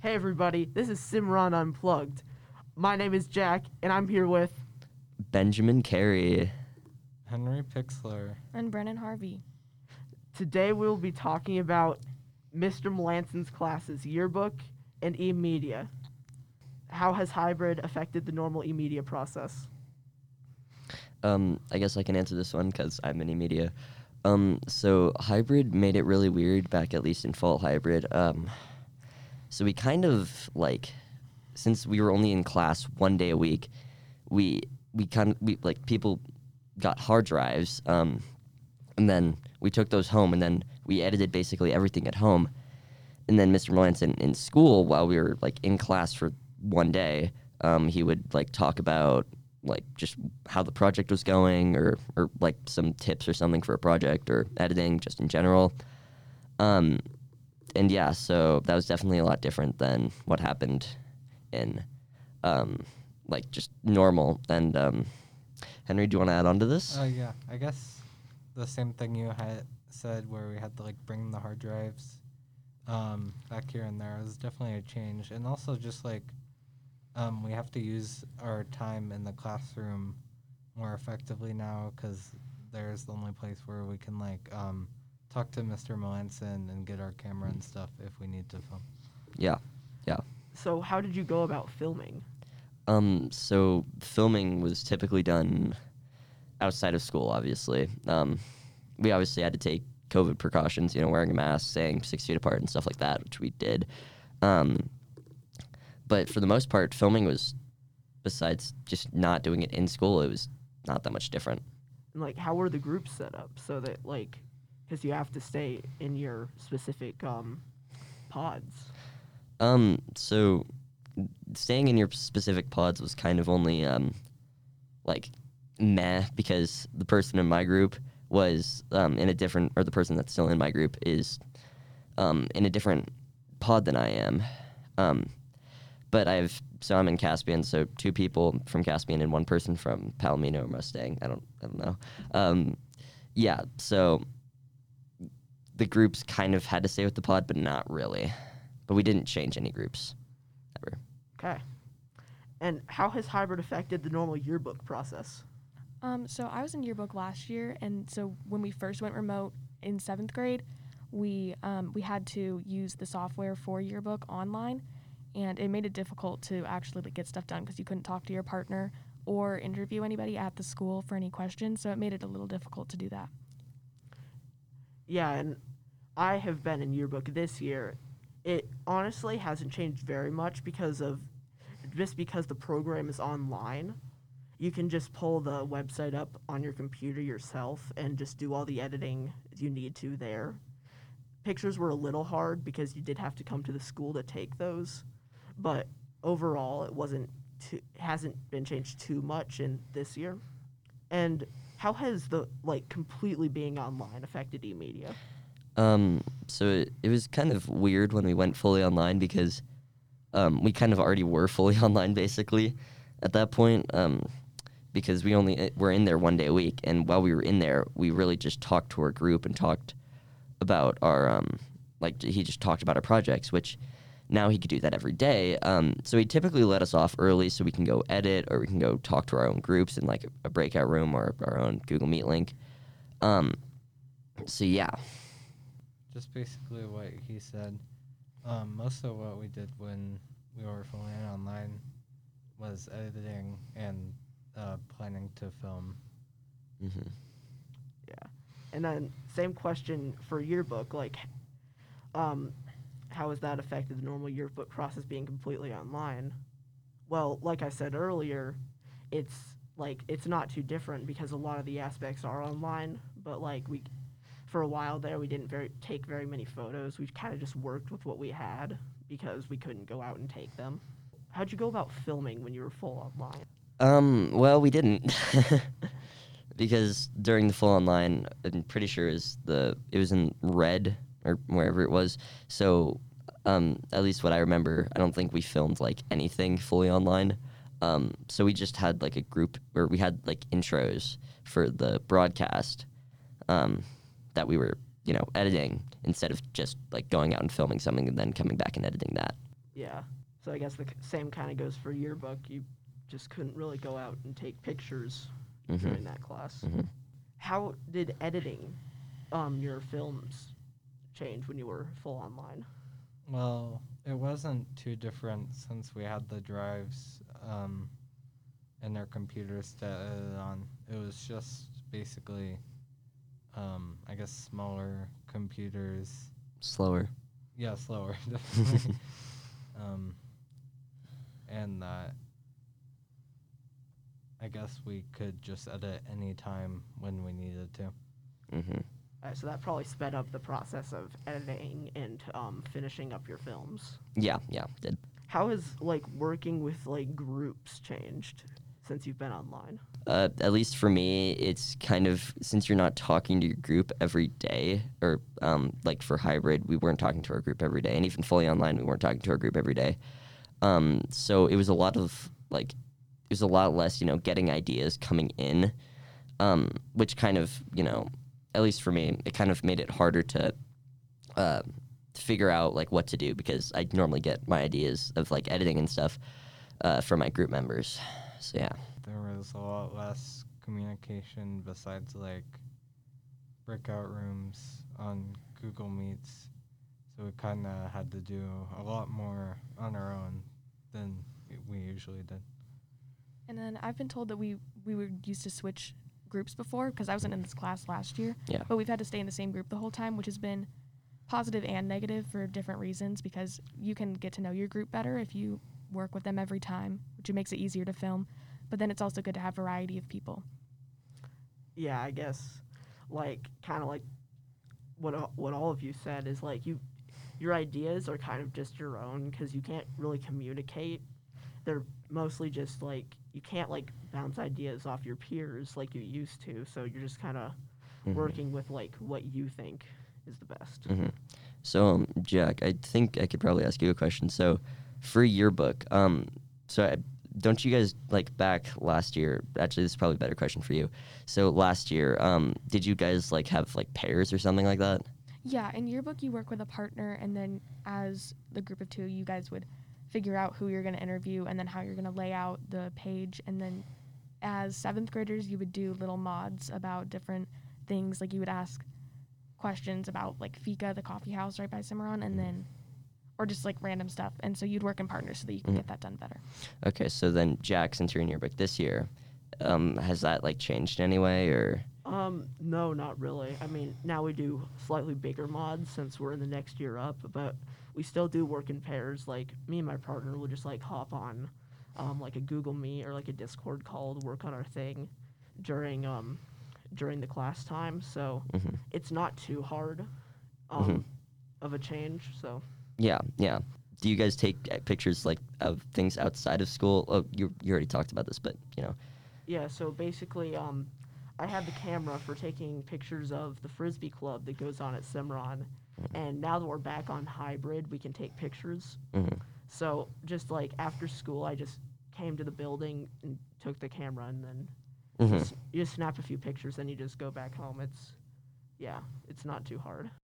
Hey everybody, this is Cimarron Unplugged. My name is Jack, and I'm here with. Benjamin Carey. Henry Pixler. And Brennan Harvey. Today we'll be talking about Mr. Melanson's classes, yearbook and e-media. How has hybrid affected the normal e-media process? Um, I guess I can answer this one because I'm in e media. Um, so hybrid made it really weird back at least in fall hybrid. Um, so we kind of like, since we were only in class one day a week, we we kind of we like people got hard drives, um, and then we took those home, and then we edited basically everything at home. And then Mr. Melanson in school, while we were like in class for one day, um, he would like talk about like just how the project was going or or like some tips or something for a project or editing just in general. Um, and yeah, so that was definitely a lot different than what happened in um, like just normal. And um, Henry, do you want to add on to this? Uh, yeah, I guess the same thing you had said where we had to like bring the hard drives um, back here and there was definitely a change, and also just like um, we have to use our time in the classroom more effectively now because there's the only place where we can like um, talk to Mr. Melanson and get our camera and stuff if we need to film. yeah, yeah. So, how did you go about filming? Um, so filming was typically done outside of school. Obviously, um, we obviously had to take COVID precautions. You know, wearing a mask, staying six feet apart, and stuff like that, which we did. Um, but for the most part, filming was, besides just not doing it in school, it was not that much different. And, like, how were the groups set up so that, like, because you have to stay in your specific um, pods? Um, so staying in your specific pods was kind of only um, like meh because the person in my group was um, in a different, or the person that's still in my group is um, in a different pod than I am. Um, but I've so I'm in Caspian, so two people from Caspian and one person from Palomino Mustang. I don't, I don't know. Um, yeah, so the groups kind of had to stay with the pod, but not really. But we didn't change any groups ever. Okay. And how has hybrid affected the normal yearbook process? Um, so I was in yearbook last year, and so when we first went remote in seventh grade, we um, we had to use the software for yearbook online, and it made it difficult to actually like, get stuff done because you couldn't talk to your partner or interview anybody at the school for any questions. So it made it a little difficult to do that. Yeah, and I have been in yearbook this year. It honestly hasn't changed very much because of just because the program is online. You can just pull the website up on your computer yourself and just do all the editing you need to there. Pictures were a little hard because you did have to come to the school to take those, but overall it wasn't too, hasn't been changed too much in this year. And how has the like completely being online affected eMedia? Um, so it, it was kind of weird when we went fully online because um, we kind of already were fully online basically at that point um, because we only uh, were in there one day a week. And while we were in there, we really just talked to our group and talked about our, um, like, he just talked about our projects, which now he could do that every day. Um, so he typically let us off early so we can go edit or we can go talk to our own groups in like a breakout room or our own Google Meet link. Um, so yeah. Just basically what he said. Um, most of what we did when we were filming online was editing and uh, planning to film. hmm Yeah, And then same question for yearbook, like um how has that affected the normal yearbook process being completely online? Well, like I said earlier, it's like it's not too different because a lot of the aspects are online, but like we for a while there we didn't very take very many photos. We kind of just worked with what we had because we couldn't go out and take them. How'd you go about filming when you were full online? Um, well, we didn't. because during the full online, I'm pretty sure is the it was in red or wherever it was. So, um, at least what I remember, I don't think we filmed like anything fully online. Um, so we just had like a group where we had like intros for the broadcast um, that we were, you know, editing instead of just like going out and filming something and then coming back and editing that. Yeah. So I guess the same kind of goes for yearbook. You just couldn't really go out and take pictures Mhm. during that class. Mhm. How did editing um, your films change when you were full online? Well, it wasn't too different since we had the drives um, and their computers to edit on. It was just basically, um, I guess, smaller computers. Slower. Yeah, slower, um, and that I guess we could just edit any time when we needed to. Mm-hmm. Uh, so that probably sped up the process of editing and um, finishing up your films. Yeah, yeah, did. How has like working with like groups changed since you've been online? Uh, at least for me, it's kind of since you're not talking to your group every day, or um, like for hybrid, we weren't talking to our group every day, and even fully online, we weren't talking to our group every day. Um, so it was a lot of like, it was a lot less, you know, getting ideas coming in, um, which kind of, you know, at least for me, it kind of made it harder to uh, figure out like what to do because I normally get my ideas of like editing and stuff uh, from my group members. So yeah. There was a lot less communication besides like breakout rooms on Google Meets. So we kind of had to do a lot more on our own than we usually did. And then I've been told that we we were used to switch groups before because I wasn't in this class last year. Yeah. But we've had to stay in the same group the whole time, which has been positive and negative for different reasons because you can get to know your group better if you work with them every time, which makes it easier to film. But then it's also good to have variety of people. Yeah, I guess like kind of like what what all of you said is like you your ideas are kind of just your own because you can't really communicate. They're mostly just like you can't like bounce ideas off your peers like you used to. So you're just kind of Mhm. working with like what you think is the best. hmm So, um, Jack, I think I could probably ask you a question. So, for yearbook, um, so I, don't you guys like back last year? Actually, this is probably a better question for you. So, last year, um, did you guys like have like pairs or something like that? Yeah, in yearbook you work with a partner, and then as the group of two, you guys would figure out who you're going to interview, and then how you're going to lay out the page, and then as seventh graders, you would do little mods about different things, like you would ask questions about like Fika, the coffee house right by Cimarron, and then or just like random stuff, and so you'd work in partners so that you can Mhm. get that done better. Okay, so then Jack, since you're in yearbook this year, um, has that like changed in any way or? Um, no, not really. I mean, now we do slightly bigger mods since we're in the next year up, but we still do work in pairs. Like me and my partner will just like hop on, um, like a Google Meet or like a Discord call to work on our thing during um during the class time. So Mhm. it's not too hard, um, of a change. So Yeah, yeah. Do you guys take uh, pictures like of things outside of school? Oh, you you already talked about this, but you know. yeah. So basically, um, I have the camera for taking pictures of the frisbee club that goes on at Cimarron, and now that we're back on hybrid, we can take pictures. mhm. So just like after school, I just came to the building and took the camera, and then Mhm. just, you just snap a few pictures, and you just go back home. It's yeah, it's not too hard.